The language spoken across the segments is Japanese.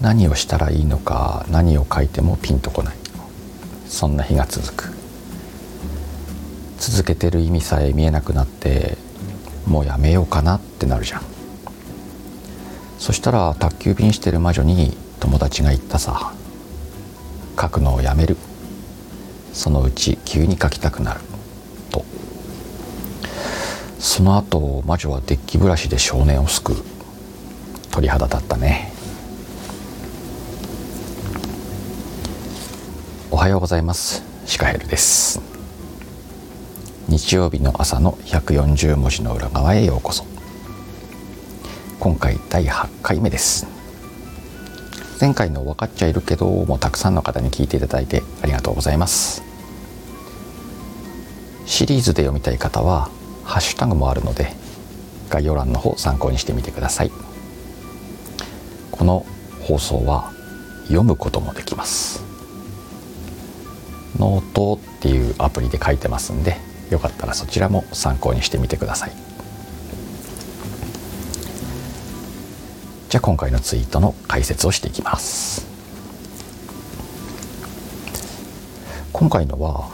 何をしたらいいのか何を書いてもピンとこない。そんな日が続く。続けてる意味さえ見えなくなってもうやめようかなってなるじゃん。そしたら宅急便してる魔女に友達が言ったさ。書くのをやめる。そのうち急に書きたくなる。と。その後魔女はデッキブラシで少年を救う。鳥肌だったね。はようございます。シカヘルです。日曜日の朝の140文字の裏側へようこそ。今回第8回目です。前回の分かっちゃいるけどもうたくさんの方に聞いていただいてありがとうございます。シリーズで読みたい方はハッシュタグもあるので概要欄の方参考にしてみてください。この放送は読むこともできます。ノートっていうアプリで書いてますんでよかったらそちらも参考にしてみてください。じゃあ今回のツイートの解説をしていきます。今回のは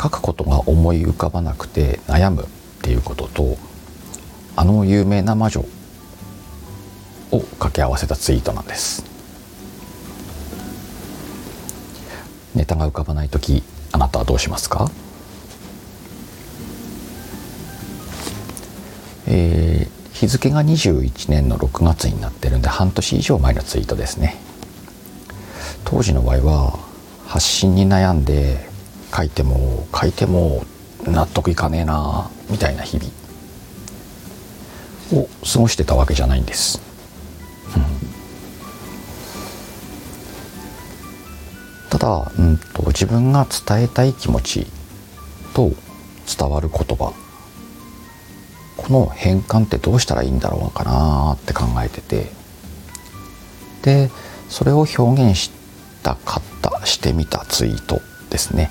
書くことが思い浮かばなくて悩むっていうこととあの有名な魔女を掛け合わせたツイートなんです。ネタが浮かばない時あなたはどうしますか？えー日付が21年の6月になってるんで半年以上前のツイートですね。当時の場合は発信に悩んで書いても書いても納得いかねえなみたいな日々を過ごしてたわけじゃないんです、うんと、自分が伝えたい気持ちと伝わる言葉。この変換ってどうしたらいいんだろうかなって考えてて。でそれを表現したかったしてみたツイートですね。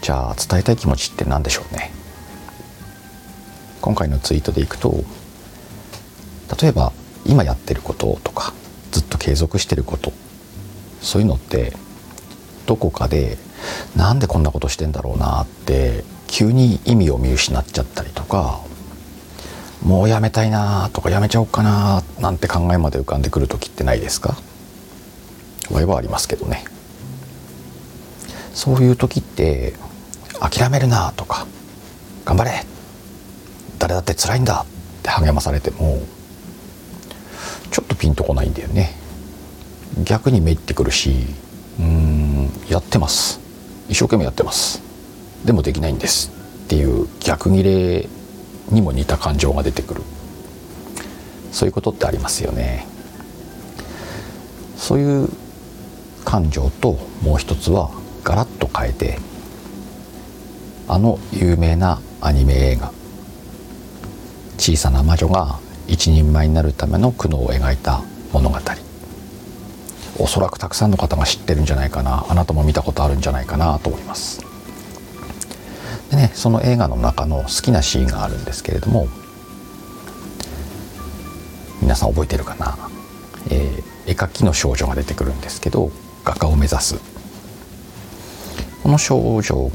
じゃあ伝えたい気持ちって何でしょうね。今回のツイートでいくと例えば今やってることとか継続してること。そういうのってどこかでなんでこんなことしてんだろうなって急に意味を見失っちゃったりとかもうやめたいなとかやめちゃおうかななんて考えまで浮かんでくる時ってないですか？場合はありますけどね。そういう時って諦めるなとか頑張れ誰だって辛いんだって励まされてもちょっとピンとこないんだよね。逆にめいってくるしうんやってます。一生懸命やってます。でもできないんです。っていう逆ギレにも似た感情が出てくる。そういうことってありますよね。そういう感情ともう一つはガラッと変えてあの有名なアニメ映画「小さな魔女」が一人前になるための苦悩を描いた物語。おそらくたくさんの方が知ってるんじゃないかなあなたも見たことあるんじゃないかなと思います。でねその映画の中の好きなシーンがあるんですけれども皆さん覚えてるかな、えー、絵描きの少女が出てくるんですけど画家を目指す。この少女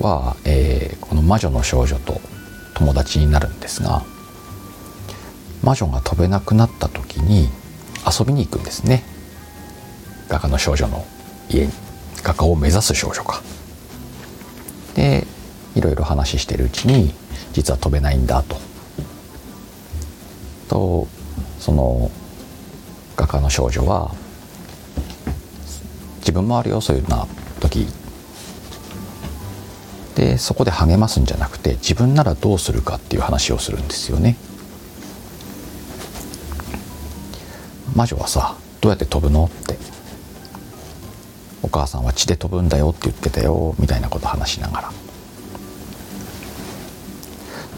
は、えー、この魔女の少女と友達になるんですが魔女が飛べなくなった時に遊びに行くんですね。画家の少女の家に画家を目指す少女かでいろいろ話してるうちに実は飛べないんだと。とその画家の少女は自分もあるよそういうような時でそこで励ますんじゃなくて自分ならどうするかっていう話をするんですよね。魔女はさどうやって飛ぶの？って母さんは血で飛ぶんだよって言ってたよみたいなこと話しながら。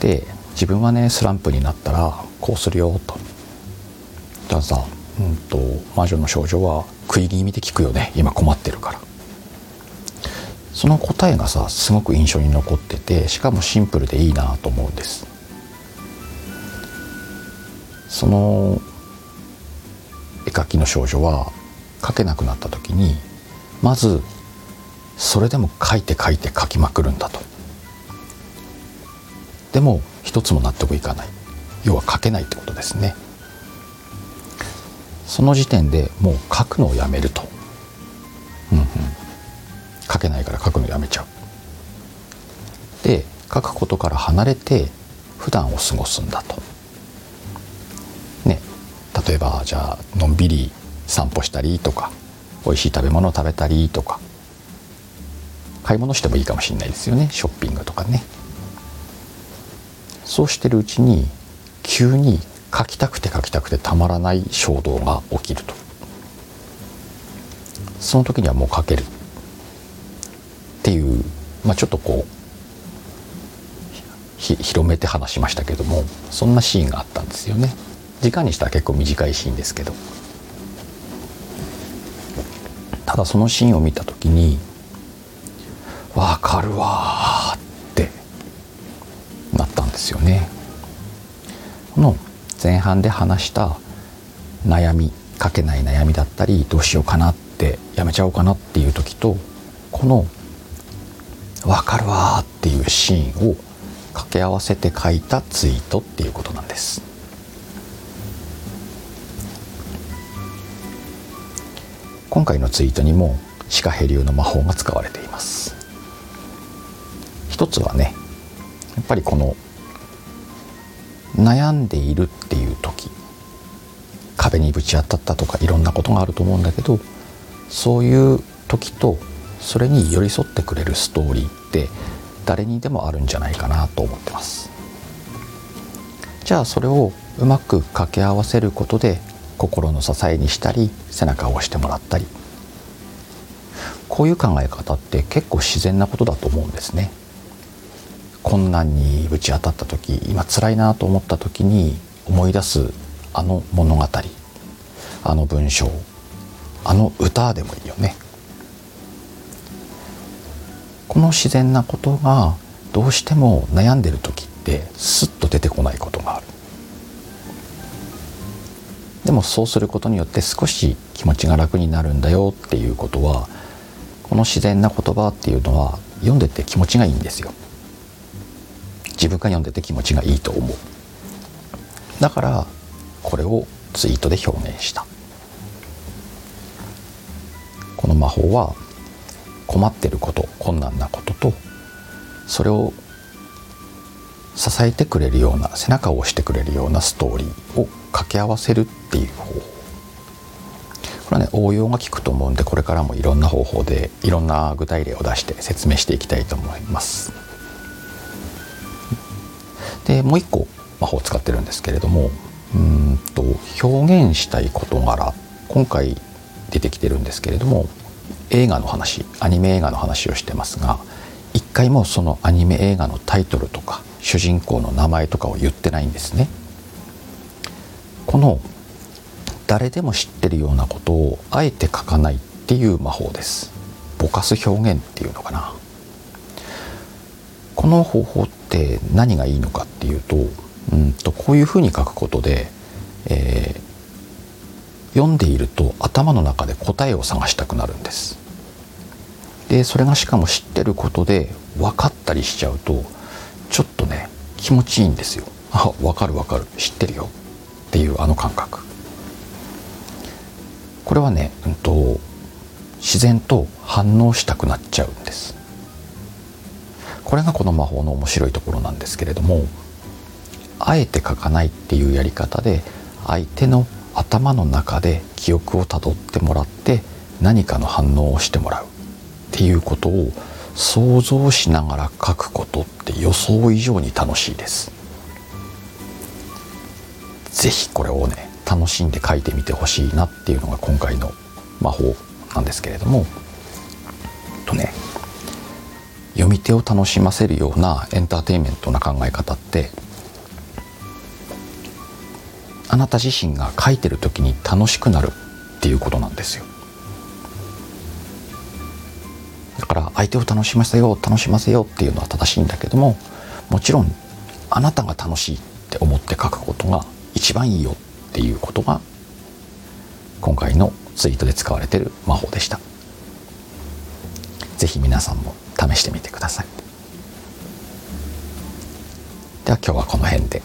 で自分はねスランプになったらこうするよと。ださ、うんと、魔女の少女は食い気味で聞くよね。今困ってるから。その答えがさすごく印象に残っててしかもシンプルでいいなと思うんです。その書きの少女は書けなくなった時にまずそれでも書いて書いて書きまくるんだと。でも一つも納得いかない。要は書けないってことですね。その時点でもう書くのをやめると、うんうん、書けないから書くのやめちゃう。で書くことから離れて普段を過ごすんだと。ね。例えばじゃあのんびり散歩したりとか。美味しい食べ物を食べたりとか。買い物してもいいかもしれないですよね。ショッピングとかね。そうしてるうちに急に書きたくて書きたくてたまらない衝動が起きると。その時にはもう書けるっていう、まあ、ちょっとこう広めて話しましたけどもそんなシーンがあったんですよね。時間にしたら結構短いシーンですけど。ただそのシーンを見た時に「わかるわ」ってなったんですよね。この前半で話した悩み書けない悩みだったりどうしようかなってやめちゃおうかなっていう時とこの「分かるわ」っていうシーンを掛け合わせて書いたツイートっていうことなんです。今回のツイートにもシカヘ流の魔法が使われています。一つはねやっぱりこの悩んでいるっていう時壁にぶち当たったとかいろんなことがあると思うんだけどそういう時とそれに寄り添ってくれるストーリーって誰にでもあるんじゃないかなと思ってます。じゃあそれをうまく掛け合わせることで心の支えにしたり背中を押してもらったり。こういう考え方って結構自然なことだと思うんですね。困難にぶち当たった時今辛いなと思った時に思い出すあの物語あの文章あの歌でもいいよね。この自然なことがどうしても悩んでる時ってスッと出てこないことがある。でもそうすることによって少し気持ちが楽になるんだよっていうことはこの自然な言葉っていうのは読んでて気持ちがいいんですよ。自分が読んでて気持ちがいいと思う。だからこれをツイートで表現した。この魔法は困ってること困難なこととそれを支えてくれるような背中を押してくれるようなストーリーを掛け合わせるっていう方法これはね応用が効くと思うんでこれからもいろんな方法でいろんな具体例を出して説明していきたいと思います。でもう一個魔法を使ってるんですけれどもうんと表現したい事柄今回出てきてるんですけれども映画の話アニメ映画の話をしてますが一回もそのアニメ映画のタイトルとか主人公の名前とかを言ってないんですね。この誰でも知ってるようなことをあえて書かないっていう魔法です。ぼかす表現っていうのかな。この方法って何がいいのかっていうとうんとこういうふうに書くことで、えー、読んでいると頭の中で答えを探したくなるんです。でそれがしかも知ってることで分かったりしちゃうとちょっとね気持ちいいんですよ。あ分かる分かる知ってるよっていうあの感覚。これはね、うんと自然と反応したくなっちゃうんです。これがこの魔法の面白いところなんですけれどもあえて書かないっていうやり方で相手の頭の中で記憶をたどってもらって何かの反応をしてもらうっていうことを想像しながら書くことって予想以上に楽しいです。是非これをね楽しんで書いてみてほしいなっていうのが今回の魔法なんですけれども。とね読み手を楽しませるようなエンターテインメントな考え方ってあなた自身が書いてる時に楽しくなるっていうことなんですよ。だから相手を楽しませよう楽しませようっていうのは正しいんだけどももちろんあなたが楽しいって思って書くことが一番いいよっていうことが今回のツイートで使われている魔法でした。是非皆さんも試してみてください。では今日はこの辺で。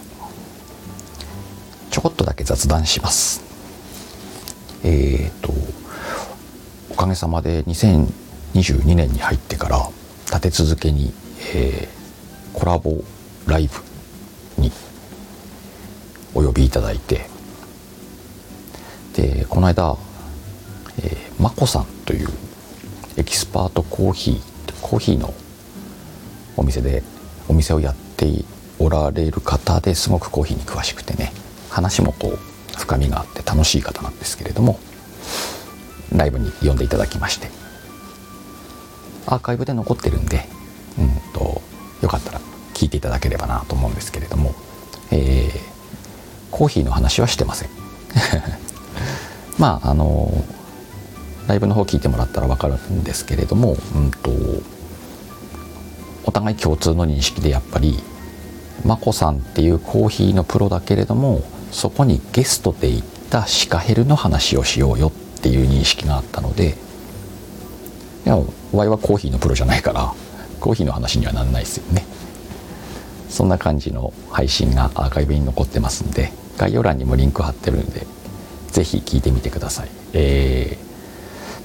ちょこっとだけ雑談します。えっ、ー、とおかげさまで2022年に入ってから立て続けに、えー、コラボライブお呼びいただいて。でこの間、えー、まこさんというエキスパートコーヒーコーヒーのお店でお店をやっておられる方ですごくコーヒーに詳しくてね話もこう深みがあって楽しい方なんですけれどもライブに呼んでいただきましてアーカイブで残ってるんで、うんと、よかったら聞いていただければなと思うんですけれども、えー、コーヒーの話はしてません。まああのライブの方聞いてもらったら分かるんですけれども、うんと、お互い共通の認識でやっぱりまこさんっていうコーヒーのプロだけれどもそこにゲストで行ったシカヘルの話をしようよっていう認識があったのでいやワイはコーヒーのプロじゃないからコーヒーの話にはなんないですよね。そんな感じの配信がアーカイブに残ってますんで概要欄にもリンク貼ってるんで是非聞いてみてください。え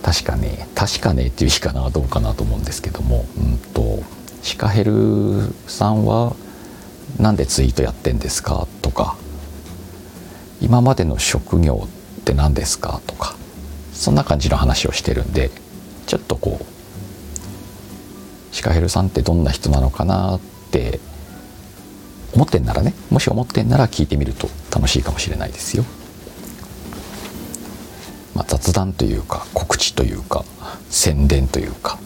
ー、確かね確かねっていう日かなどうかなと思うんですけどもうんとシカヘルさんは何でツイートやってんですかとか今までの職業って何ですかとかそんな感じの話をしてるんでちょっとこうシカヘルさんってどんな人なのかなって思ってんならねもし思ってんなら聞いてみると楽しいかもしれないですよ。まあ、雑談というか告知というか宣伝というか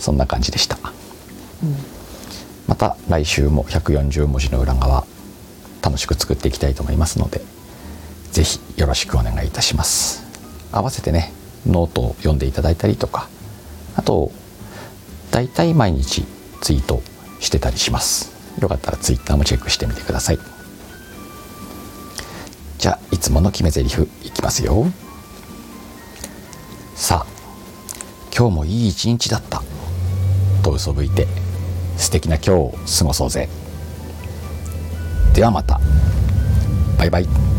そんな感じでした。うんまた来週も140文字の裏側楽しく作っていきたいと思いますので是非よろしくお願いいたします合わせてねノートを読んでいただいたりとかあと大体毎日ツイートしてたりしますよかったらツイッターもチェックしてみてください。じゃあいつもの決め台詞いきますよ。さあ今日もいい一日だった。と嘘吹いて素敵な今日を過ごそうぜ。ではまた。バイバイ。